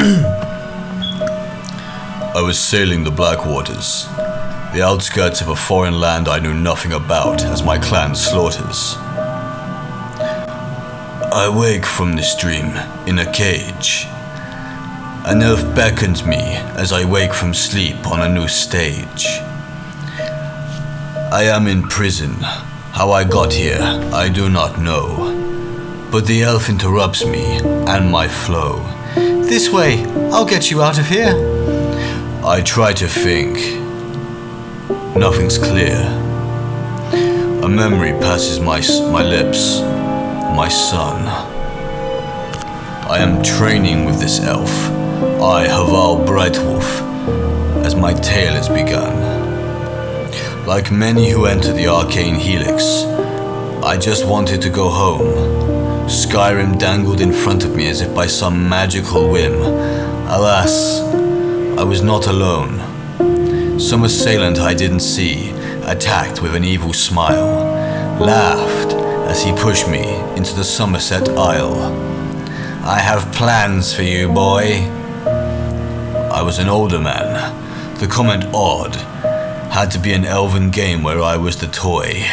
I was sailing the black waters, the outskirts of a foreign land I knew nothing about as my clan slaughters. I wake from this dream in a cage. An elf beckons me as I wake from sleep on a new stage. I am in prison. How I got here, I do not know. But the elf interrupts me and my flow. This way, I'll get you out of here. I try to think. Nothing's clear. A memory passes my, my lips. My son. I am training with this elf. I, Havarhl Brightwulf, as my tale has begun. Like many who enter the arcane helix, I just wanted to go home. Skyrim dangled in front of me as if by some magical whim. Alas, I was not alone. Some assailant I didn't see attacked with an evil smile, laughed as he pushed me into the Summerset Isle. I have plans for you, boy. I was an older man. The comment odd. Had to be an elven game where I was the toy.